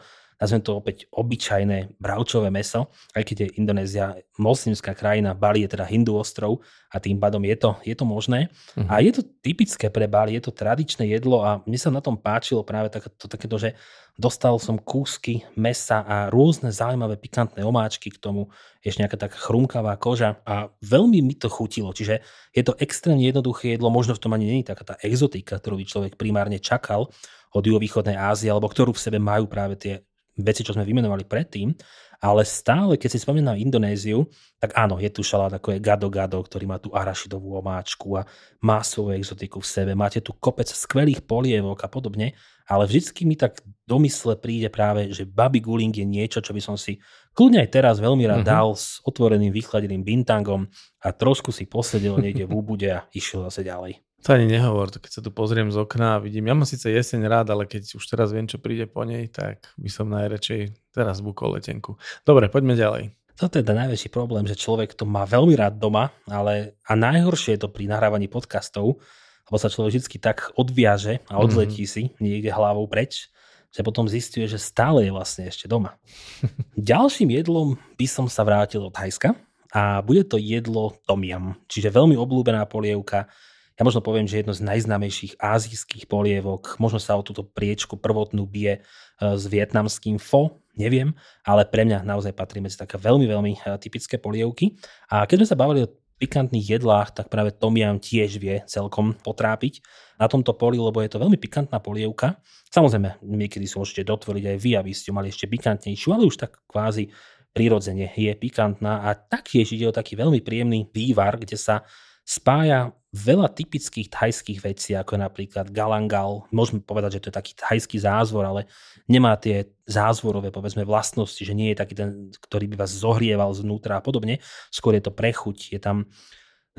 S2: nazvem to opäť obyčajné bravčové meso, aj keď je Indonézia moslimská krajina, Bali je teda Hindu ostrov a tým pádom je to, je to možné. Uh-huh. A je to typické pre Bali, je to tradičné jedlo a mne sa na tom páčilo práve takéto, takéto že dostal som kúsky mesa a rôzne zaujímavé pikantné omáčky k tomu, ešte nejaká taká chrumkavá koža a veľmi mi to chutilo. Čiže je to extrémne jednoduché jedlo, možno v tom ani je taká tá exotika, ktorú by človek primárne čakal od juhovýchodnej Ázie, alebo ktorú v sebe majú práve tie veci, čo sme vymenovali predtým, ale stále, keď si spomínam Indonéziu, tak áno, je tu šalát ako je Gado Gado, ktorý má tú arašidovú omáčku a má svoju exotiku v sebe. Máte tu kopec skvelých polievok a podobne, ale vždycky mi tak do mysle príde práve, že baby guling je niečo, čo by som si kľudne aj teraz veľmi rád uh-huh. dal s otvoreným, vychladeným bintangom a trošku si posedel niekde v úbude a išiel zase ďalej.
S3: To ani nehovor, to keď sa tu pozriem z okna a vidím, ja mám síce jeseň rád, ale keď už teraz viem, čo príde po nej, tak by som najradšej teraz bukol letenku. Dobre, poďme ďalej.
S2: Toto je ten najväčší problém, že človek to má veľmi rád doma, ale a najhoršie je to pri nahrávaní podcastov, lebo sa človek vždy tak odviaže a odletí mm-hmm. si niekde hlavou preč, že potom zistuje, že stále je vlastne ešte doma. Ďalším jedlom by som sa vrátil od Thajska a bude to jedlo tom yam, čiže veľmi obľúbená polievka, ja možno poviem, že jedno z najznámejších azijských polievok, možno sa o túto priečku prvotnú bije e, s vietnamským fo, neviem, ale pre mňa naozaj patrí medzi také veľmi, veľmi e, typické polievky. A keď sme sa bavili o pikantných jedlách, tak práve Tom Yam tiež vie celkom potrápiť na tomto poli, lebo je to veľmi pikantná polievka. Samozrejme, niekedy si môžete dotvoriť aj vy, aby ste mali ešte pikantnejšiu, ale už tak kvázi prirodzene je pikantná a taktiež ide o taký veľmi príjemný vývar, kde sa spája veľa typických thajských vecí, ako napríklad galangal. Môžeme povedať, že to je taký thajský zázvor, ale nemá tie zázvorové, povedzme, vlastnosti, že nie je taký ten, ktorý by vás zohrieval znútra a podobne. Skôr je to prechuť, je tam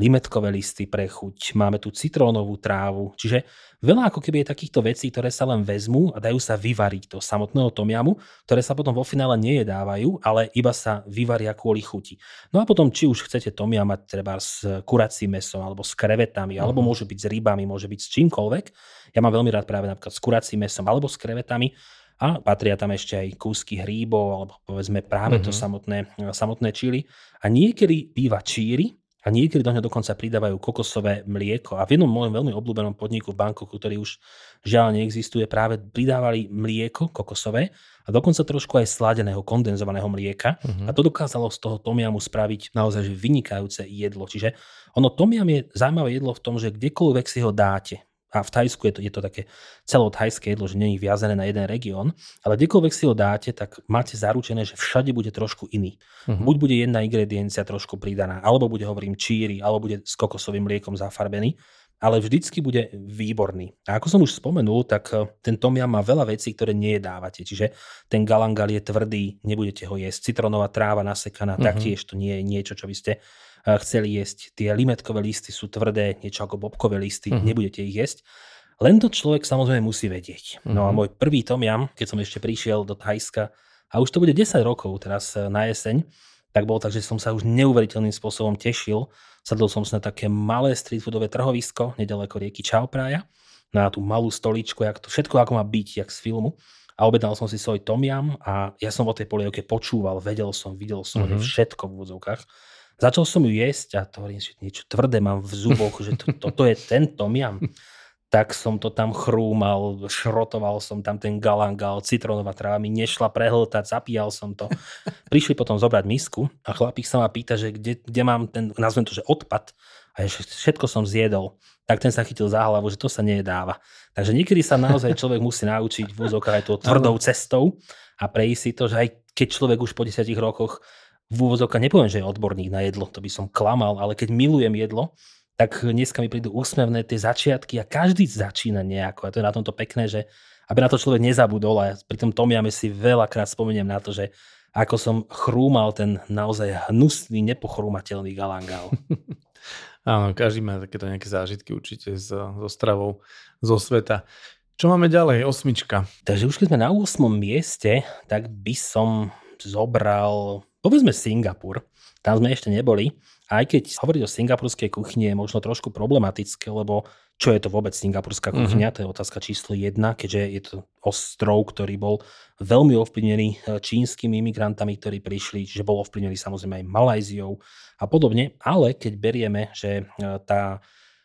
S2: limetkové listy pre chuť, máme tu citrónovú trávu, čiže veľa ako keby je takýchto vecí, ktoré sa len vezmú a dajú sa vyvariť do samotného tomiamu, ktoré sa potom vo finále nejedávajú, ale iba sa vyvaria kvôli chuti. No a potom, či už chcete tomiam mať treba s kuracím mesom, alebo s krevetami, alebo mhm. môže byť s rybami, môže byť s čímkoľvek. Ja mám veľmi rád práve napríklad s kuracím mesom, alebo s krevetami, a patria tam ešte aj kúsky hríbov, alebo povedzme práve mm-hmm. to mhm. samotné, samotné číly. A niekedy býva číry, a niekedy do ňa dokonca pridávajú kokosové mlieko. A v jednom mojom veľmi obľúbenom podniku v Bankoku, ktorý už žiaľ neexistuje, práve pridávali mlieko kokosové a dokonca trošku aj sladeného, kondenzovaného mlieka. Uh-huh. A to dokázalo z toho tomiamu spraviť naozaj že vynikajúce jedlo. Čiže ono tomiam je zaujímavé jedlo v tom, že kdekoľvek si ho dáte, a v Thajsku je to, je to také celothajské jedlo, že je viazané na jeden región, ale kdekoľvek si ho dáte, tak máte zaručené, že všade bude trošku iný. Uh-huh. Buď bude jedna ingrediencia trošku pridaná, alebo bude, hovorím, číri, alebo bude s kokosovým mliekom zafarbený, ale vždycky bude výborný. A ako som už spomenul, tak eh, ten tomiam má veľa vecí, ktoré nejedávate. Čiže ten galangal je tvrdý, nebudete ho jesť. Citronová tráva nasekaná, uh-huh. taktiež to nie je niečo, čo by ste Eh, chceli jesť. Tie limetkové listy sú tvrdé, niečo ako bobkové listy, uh-huh. nebudete ich jesť. Len to človek samozrejme musí vedieť. Uh-huh. No a mhm. môj prvý tomiam, keď som ešte prišiel do Thajska, a už to bude 10 rokov teraz eh, na jeseň, tak bolo tak, že som sa už neuveriteľným spôsobom tešil. Sadol som sa na také malé streetfoodové trhovisko, nedaleko rieky Čauprája, na tú malú stoličku, jak to, všetko ako má byť, jak z filmu. A objednal som si svoj tomiam a ja som o tej polievke počúval, vedel som, videl som uh-huh. všetko v úvodzovkách. Začal som ju jesť a to hovorím, že niečo tvrdé mám v zuboch, že to, toto je ten tomiam. Tak som to tam chrúmal, šrotoval som tam ten galangal, citronová tráva mi nešla prehltať, zapíjal som to. Prišli potom zobrať misku a chlapík sa ma pýta, že kde, kde mám ten, nazvem to, že odpad. A všetko som zjedol. Tak ten sa chytil za hlavu, že to sa nedáva. Takže niekedy sa naozaj človek musí naučiť v úzokách aj tou tvrdou cestou a prejsť si to, že aj keď človek už po 10 rokoch v úvozovka nepoviem, že je odborník na jedlo, to by som klamal, ale keď milujem jedlo, tak dneska mi prídu úsmevné tie začiatky a každý začína nejako. A to je na tomto pekné, že aby na to človek nezabudol a pri tom tomiame si veľakrát spomeniem na to, že ako som chrúmal ten naozaj hnusný, nepochrúmateľný galangal.
S3: Áno, každý má takéto nejaké zážitky určite so, so stravou zo sveta. Čo máme ďalej? Osmička.
S2: Takže už keď sme na 8. mieste, tak by som zobral Povedzme Singapur, tam sme ešte neboli. Aj keď hovoriť o singapurskej kuchyni je možno trošku problematické, lebo čo je to vôbec singapurská mhm. kuchyňa, mm-hmm. to je otázka číslo jedna, keďže je to ostrov, ktorý bol veľmi ovplyvnený e, čínskymi imigrantami, ktorí prišli, čiže bol ovplyvnený samozrejme aj Malajziou a podobne, ale keď berieme, že e, tá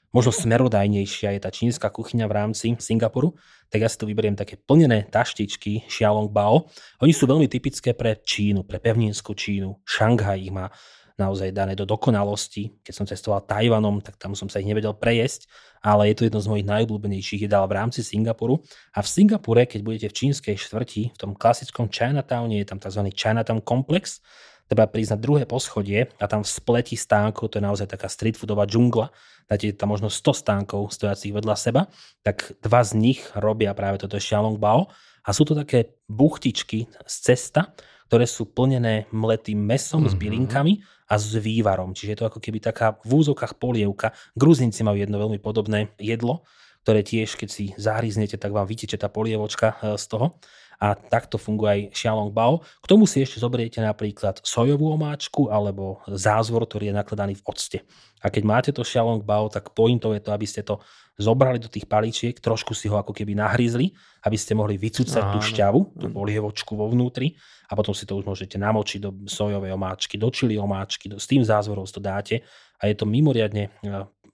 S2: možno smerodajnejšia je tá čínska kuchyňa v rámci Singapuru, tak ja si tu vyberiem také plnené taštičky Xiaolong Bao. Oni sú veľmi typické pre Čínu, pre pevninskú Čínu. Šanghaj ich má naozaj dané do dokonalosti. Keď som cestoval Tajvanom, tak tam som sa ich nevedel prejesť, ale je to jedno z mojich najobľúbenejších jedál v rámci Singapuru. A v Singapure, keď budete v čínskej štvrti, v tom klasickom Chinatowne, je tam tzv. Chinatown komplex, treba prísť na druhé poschodie a tam v spleti stánkov, to je naozaj taká street foodová džungla, dáte tam možno 100 stánkov stojacích vedľa seba, tak dva z nich robia práve toto Xiaolong Bao a sú to také buchtičky z cesta, ktoré sú plnené mletým mesom mm-hmm. s mhm. bylinkami a s vývarom. Čiže je to ako keby taká v úzokách polievka. Gruzinci majú jedno veľmi podobné jedlo, ktoré tiež, keď si zahryznete, tak vám vyteče tá polievočka e, z toho. A takto funguje aj Xiaolong Bao. K tomu si ešte zoberiete napríklad sojovú omáčku alebo zázvor, ktorý je nakladaný v octe. A keď máte to Xiaolong Bao, tak pointou je to, aby ste to zobrali do tých paličiek, trošku si ho ako keby nahryzli, aby ste mohli vycúcať tú šťavu, tú polievočku vo vnútri. A potom si to už môžete namočiť do sojovej omáčky, do čili omáčky, do, s tým zázvorom to dáte. A je to mimoriadne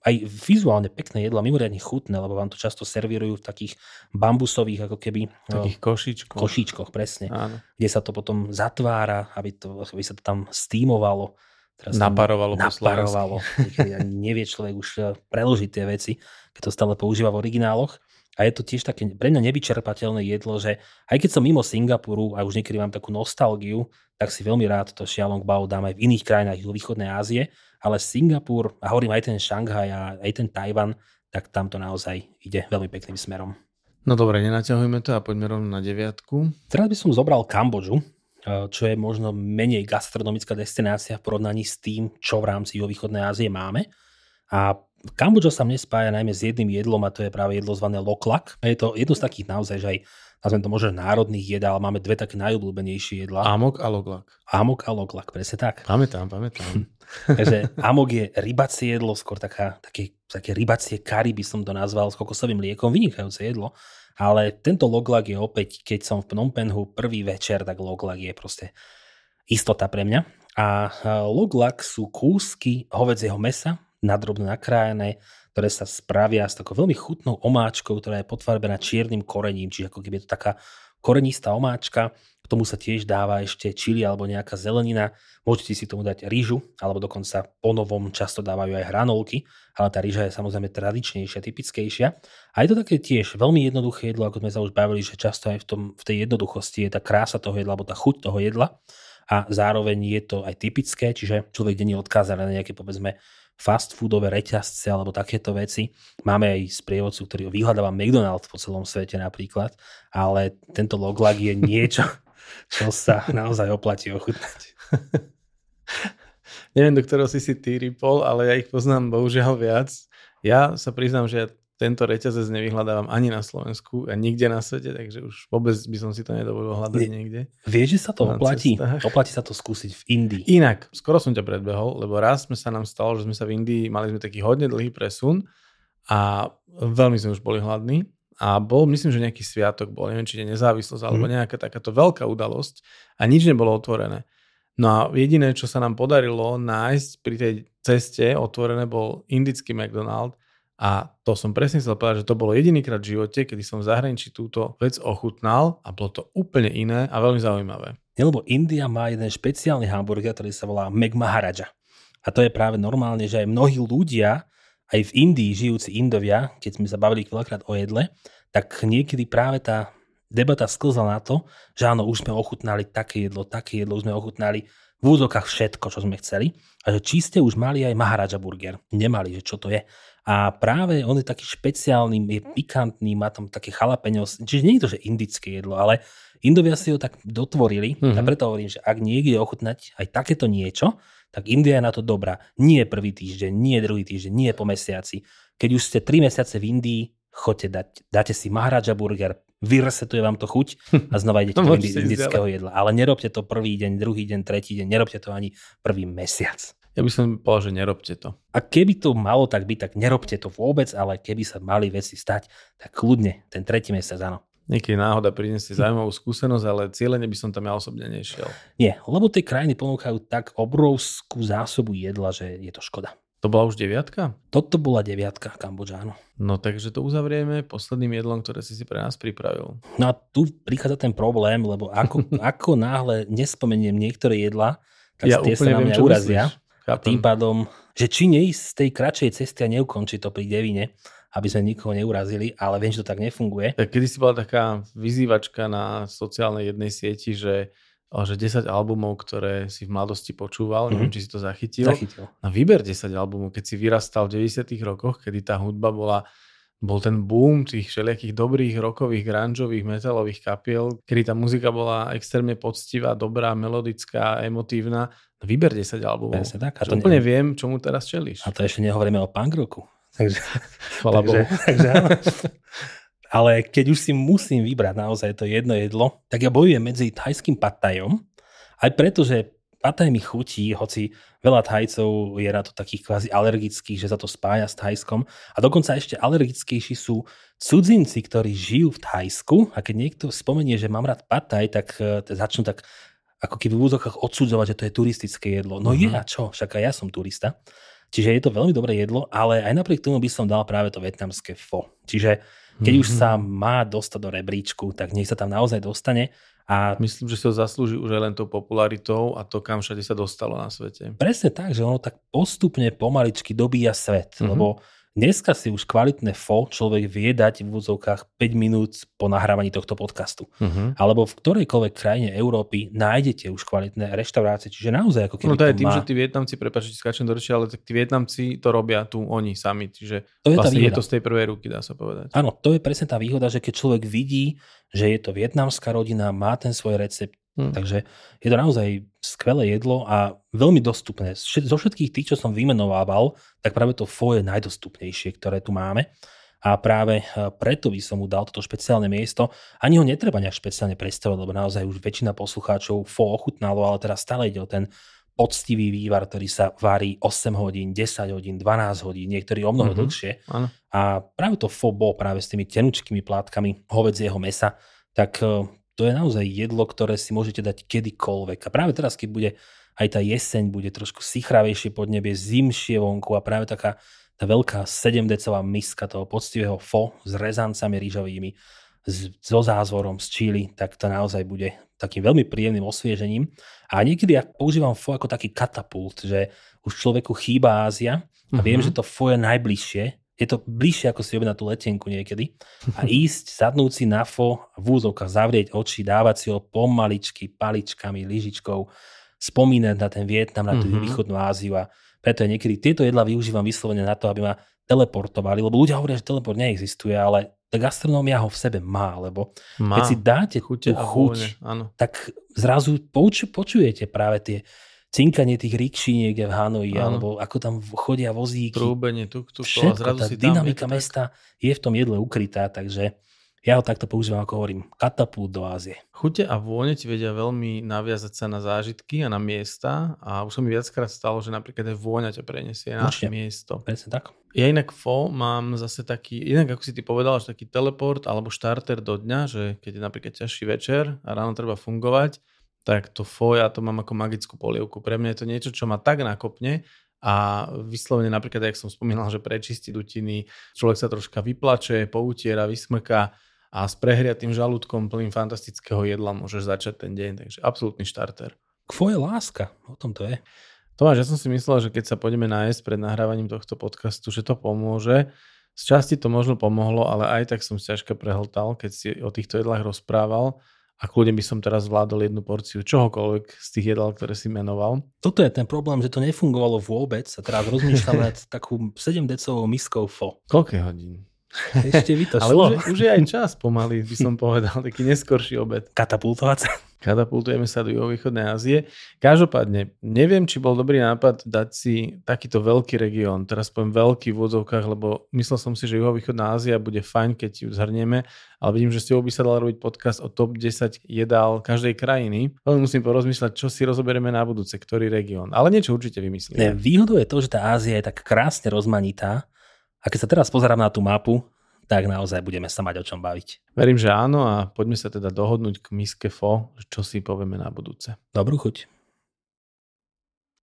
S2: aj vizuálne pekné jedlo, mimoriadne chutné, lebo vám to často servírujú v takých bambusových ako keby
S3: takých košičkoch.
S2: košičkoch presne, Áno. kde sa to potom zatvára, aby, to, aby sa to tam stímovalo.
S3: Teraz naparovalo.
S2: Naparovalo. nevie človek už eh, preložiť tie veci, keď to stále používa v origináloch. A je to tiež také pre mňa nevyčerpateľné jedlo, že aj keď som mimo Singapuru a už niekedy mám takú nostalgiu, tak si veľmi rád to Xiaolong Bao dám aj v iných krajinách východnej Ázie, ale Singapur, a hovorím aj ten Šanghaj a aj ten Tajvan, tak tam to naozaj ide veľmi pekným smerom.
S3: No dobre, nenaťahujme to a poďme rovno na deviatku.
S2: Teraz by som zobral Kambodžu, eh, čo je možno menej gastronomická destinácia v porovnaní s tým, čo v rámci východnej Ázie máme. A Kambodža sa mne spája najmä s jedným jedlom a to je práve jedlo zvané loklak. Je to jedno z takých naozaj, že aj nazvem to možno národných jedál, máme dve také najobľúbenejšie jedlá.
S3: Amok a loklak.
S2: Amok a loklak, presne tak.
S3: Pamätám, pamätám.
S2: Takže amok je rybacie jedlo, skôr taká, také, také rybacie kary by som to nazval s kokosovým liekom, vynikajúce jedlo. Ale tento loglak je opäť, keď som v Phnom Penhu prvý večer, tak loglak je proste istota pre mňa. A loglak sú kúsky hovedzieho mesa, nadrobne nakrájené, ktoré sa spravia s takou veľmi chutnou omáčkou, ktorá je potvarbená čiernym korením, čiže ako keby je to taká korenistá omáčka. K tomu sa tiež dáva ešte čili alebo nejaká zelenina. Môžete si tomu dať rýžu, alebo dokonca po novom často dávajú aj hranolky, ale tá rýža je samozrejme tradičnejšia, typickejšia. A je to také tiež veľmi jednoduché jedlo, ako sme sa už bavili, že často aj v, tom, v tej jednoduchosti je tá krása toho jedla, alebo tá chuť toho jedla a zároveň je to aj typické, čiže človek není odkázaný na nejaké povedzme fast foodové reťazce alebo takéto veci. Máme aj sprievodcu, ktorý vyhľadáva McDonald's po celom svete napríklad, ale tento loglag je niečo, čo sa naozaj oplatí ochutnať.
S3: Neviem, do ktorého si si ty ripol, ale ja ich poznám bohužiaľ viac. Ja sa priznám, že tento reťazec nevyhľadávam ani na Slovensku a nikde na svete, takže už vôbec by som si to nedovolil hľadať Nie, niekde.
S2: Vieš, že sa to oplatí? Cestách. Oplatí sa to skúsiť v Indii.
S3: Inak, skoro som ťa predbehol, lebo raz sme sa nám stalo, že sme sa v Indii, mali sme taký hodne dlhý presun a veľmi sme už boli hladní a bol, myslím, že nejaký sviatok bol, neviem, či je nezávislosť alebo mhm. nejaká takáto veľká udalosť a nič nebolo otvorené. No a jediné, čo sa nám podarilo nájsť pri tej ceste otvorené, bol indický McDonald a to som presne chcel povedať, že to bolo jedinýkrát v živote, kedy som v zahraničí túto vec ochutnal a bolo to úplne iné a veľmi zaujímavé.
S2: Nie, lebo India má jeden špeciálny hamburger, ktorý sa volá Meg Maharaja. A to je práve normálne, že aj mnohí ľudia, aj v Indii žijúci Indovia, keď sme sa bavili veľakrát o jedle, tak niekedy práve tá debata sklzla na to, že áno, už sme ochutnali také jedlo, také jedlo, už sme ochutnali v úzokách všetko, čo sme chceli. A že či ste už mali aj Maharaja burger. Nemali, že čo to je. A práve on je taký špeciálny, je pikantný, má tam také chalapeňo, čiže nie je to, že indické jedlo, ale Indovia si ho tak dotvorili mm-hmm. a mhm. preto hovorím, že ak niekde ochutnať aj takéto niečo, tak India je na to dobrá. Nie prvý týždeň, nie druhý týždeň, nie po mesiaci. Keď už ste 3 mesiace v Indii, choďte dať, dáte si Maharaja burger, vyresetuje vám to chuť a znova idete do indického jedla. Ale nerobte to prvý deň, druhý deň, tretí deň, nerobte to ani prvý mesiac.
S3: Ja by som povedal, že nerobte to.
S2: A keby to malo tak byť, tak nerobte to vôbec, ale keby sa mali veci stať, tak kľudne ten tretí mesiac áno.
S3: Niekedy náhoda priniesie zaujímavú skúsenosť, ale cieľene by som tam ja osobne nešiel.
S2: Nie, lebo tie krajiny ponúkajú tak obrovskú zásobu jedla, že je to škoda.
S3: To bola už deviatka?
S2: Toto bola deviatka Kambodža, áno.
S3: No takže to uzavrieme posledným jedlom, ktoré si si pre nás pripravil.
S2: No a tu prichádza ten problém, lebo ako, ako náhle nespomeniem niektoré jedla, tak ja tie sa na mňa urazia. Myslíš. A tým pádom, že či neísť z tej kratšej cesty a neukončiť to pri Devine, aby sme nikoho neurazili, ale viem, že to tak nefunguje.
S3: Tak kedy si bola taká vyzývačka na sociálnej jednej sieti, že že 10 albumov, ktoré si v mladosti počúval, mm-hmm. neviem, či si to zachytil.
S2: Zachytil.
S3: A vyber 10 albumov, keď si vyrastal v 90 rokoch, kedy tá hudba bola bol ten boom tých všelijakých dobrých rokových, grungeových, metalových kapiel, kedy tá muzika bola extrémne poctivá, dobrá, melodická, emotívna. No vyber 10 albumov.
S2: Presne tak.
S3: A to úplne ne... viem, čomu teraz čelíš.
S2: A to ešte nehovoríme o punk roku. Takže,
S3: Chvala takže,
S2: takže áno. Ale keď už si musím vybrať naozaj to jedno jedlo, tak ja bojujem medzi thajským patajom, aj preto, že pataj mi chutí, hoci veľa Thajcov je na to takých kvázi alergických, že sa to spája s Thajskom. A dokonca ešte alergickejší sú cudzinci, ktorí žijú v Thajsku a keď niekto spomenie, že mám rád pataj, tak uh, začnú tak ako keby v úzokách odsudzovať, že to je turistické jedlo. No uh-huh. je a čo, však aj ja som turista. Čiže je to veľmi dobré jedlo, ale aj napriek tomu by som dal práve to vietnamské fo. Čiže keď uh-huh. už mhm. sa má dostať do rebríčku, tak nech sa tam naozaj dostane
S3: a myslím, že si ho zaslúži už aj len tou popularitou a to, kam všade sa dostalo na svete.
S2: Presne tak, že ono tak postupne pomaličky dobíja svet, mm-hmm. lebo Dneska si už kvalitné fo človek vie dať v úzovkách 5 minút po nahrávaní tohto podcastu. Uh-huh. Alebo v ktorejkoľvek krajine Európy nájdete už kvalitné reštaurácie. Čiže naozaj ako keby
S3: No to je tým,
S2: má...
S3: že tí Vietnamci, prepáčte, skáčem do reči, ale tak tí Vietnamci to robia tu oni sami. Čiže to je, vlastne je to z tej prvej ruky, dá sa povedať.
S2: Áno, to je presne tá výhoda, že keď človek vidí, že je to vietnamská rodina, má ten svoj recept, Hmm. Takže je to naozaj skvelé jedlo a veľmi dostupné. Zo všetkých tých, čo som vymenovával, tak práve to fo je najdostupnejšie, ktoré tu máme. A práve e, preto by som mu dal toto špeciálne miesto. Ani ho netreba nejak špeciálne predstavovať, lebo naozaj už väčšina poslucháčov fo ochutnalo, ale teraz stále ide o ten poctivý vývar, ktorý sa varí 8 hodín, 10 hodín, 12 hodín, niektorí o mnoho mm-hmm. dlhšie.
S3: Ano.
S2: A práve to fo bol práve s tými tenučkými plátkami hovedzieho mesa, tak e, to je naozaj jedlo, ktoré si môžete dať kedykoľvek. A práve teraz, keď bude aj tá jeseň bude trošku sichravejšie podnebie, zimšie vonku a práve taká tá veľká 7-decová miska toho poctivého fo s rezancami rýžovými, so zázvorom z číly, tak to naozaj bude takým veľmi príjemným osviežením. A niekedy ja používam fo ako taký katapult, že už človeku chýba Ázia a viem, uh-huh. že to fo je najbližšie, je to bližšie ako si na tú letenku niekedy a ísť, sadnúť si na fo, v úzovkách zavrieť oči, dávať si ho pomaličky, paličkami, lyžičkou, spomínať na ten Vietnam, na tú mm-hmm. východnú Áziu a preto je niekedy tieto jedla využívam vyslovene na to, aby ma teleportovali, lebo ľudia hovoria, že teleport neexistuje, ale tá gastronómia ho v sebe má, lebo má. keď si dáte Chute tú chuť, áno. tak zrazu poču, počujete práve tie cinkanie tých rikší niekde v Hanoji, ano. alebo ako tam chodia vozíky.
S3: Trúbenie, tuk, tuk,
S2: Všetko, a zrazu tá si dynamika tam, mesta je v tom jedle ukrytá, takže ja ho takto používam, ako hovorím, katapult do Ázie.
S3: Chute a vône ti vedia veľmi naviazať sa na zážitky a na miesta a už sa mi viackrát stalo, že napríklad aj vôňa ťa preniesie na Určite. miesto.
S2: Presne tak.
S3: Ja inak fo mám zase taký, inak ako si ty povedal, že taký teleport alebo štarter do dňa, že keď je napríklad ťažší večer a ráno treba fungovať, tak to fo ja to mám ako magickú polievku. Pre mňa je to niečo, čo ma tak nakopne a vyslovene napríklad, jak som spomínal, že prečistí dutiny, človek sa troška vyplače, poutiera, vysmrká a s prehriatým žalúdkom plným fantastického jedla môžeš začať ten deň, takže absolútny štarter.
S2: Kvo je láska, o tom to je.
S3: Tomáš, ja som si myslel, že keď sa pôjdeme nájsť pred nahrávaním tohto podcastu, že to pomôže. Z časti to možno pomohlo, ale aj tak som si ťažko prehltal, keď si o týchto jedlách rozprával a kľudne by som teraz zvládol jednu porciu čohokoľvek z tých jedál, ktoré si menoval.
S2: Toto je ten problém, že to nefungovalo vôbec a teraz rozmýšľam nad takú 7 decovou miskou fo.
S3: Koľko hodín?
S2: Ešte vy to
S3: Ale už, už je aj čas pomaly, by som povedal, taký neskorší obed.
S2: Katapultovať sa.
S3: Katapultujeme sa do juhovýchodnej Ázie. Každopádne, neviem, či bol dobrý nápad dať si takýto veľký región. Teraz poviem veľký v úvodzovkách, lebo myslel som si, že juhovýchodná Ázia bude fajn, keď ju zhrnieme, ale vidím, že ste by sa dal robiť podcast o top 10 jedál každej krajiny. Ale musím porozmýšľať, čo si rozoberieme na budúce, ktorý región. Ale niečo určite vymyslíme.
S2: Výhodou je to, že tá Ázia je tak krásne rozmanitá, a keď sa teraz pozerám na tú mapu, tak naozaj budeme sa mať o čom baviť.
S3: Verím, že áno a poďme sa teda dohodnúť k miske fo, čo si povieme na budúce.
S2: Dobrú chuť.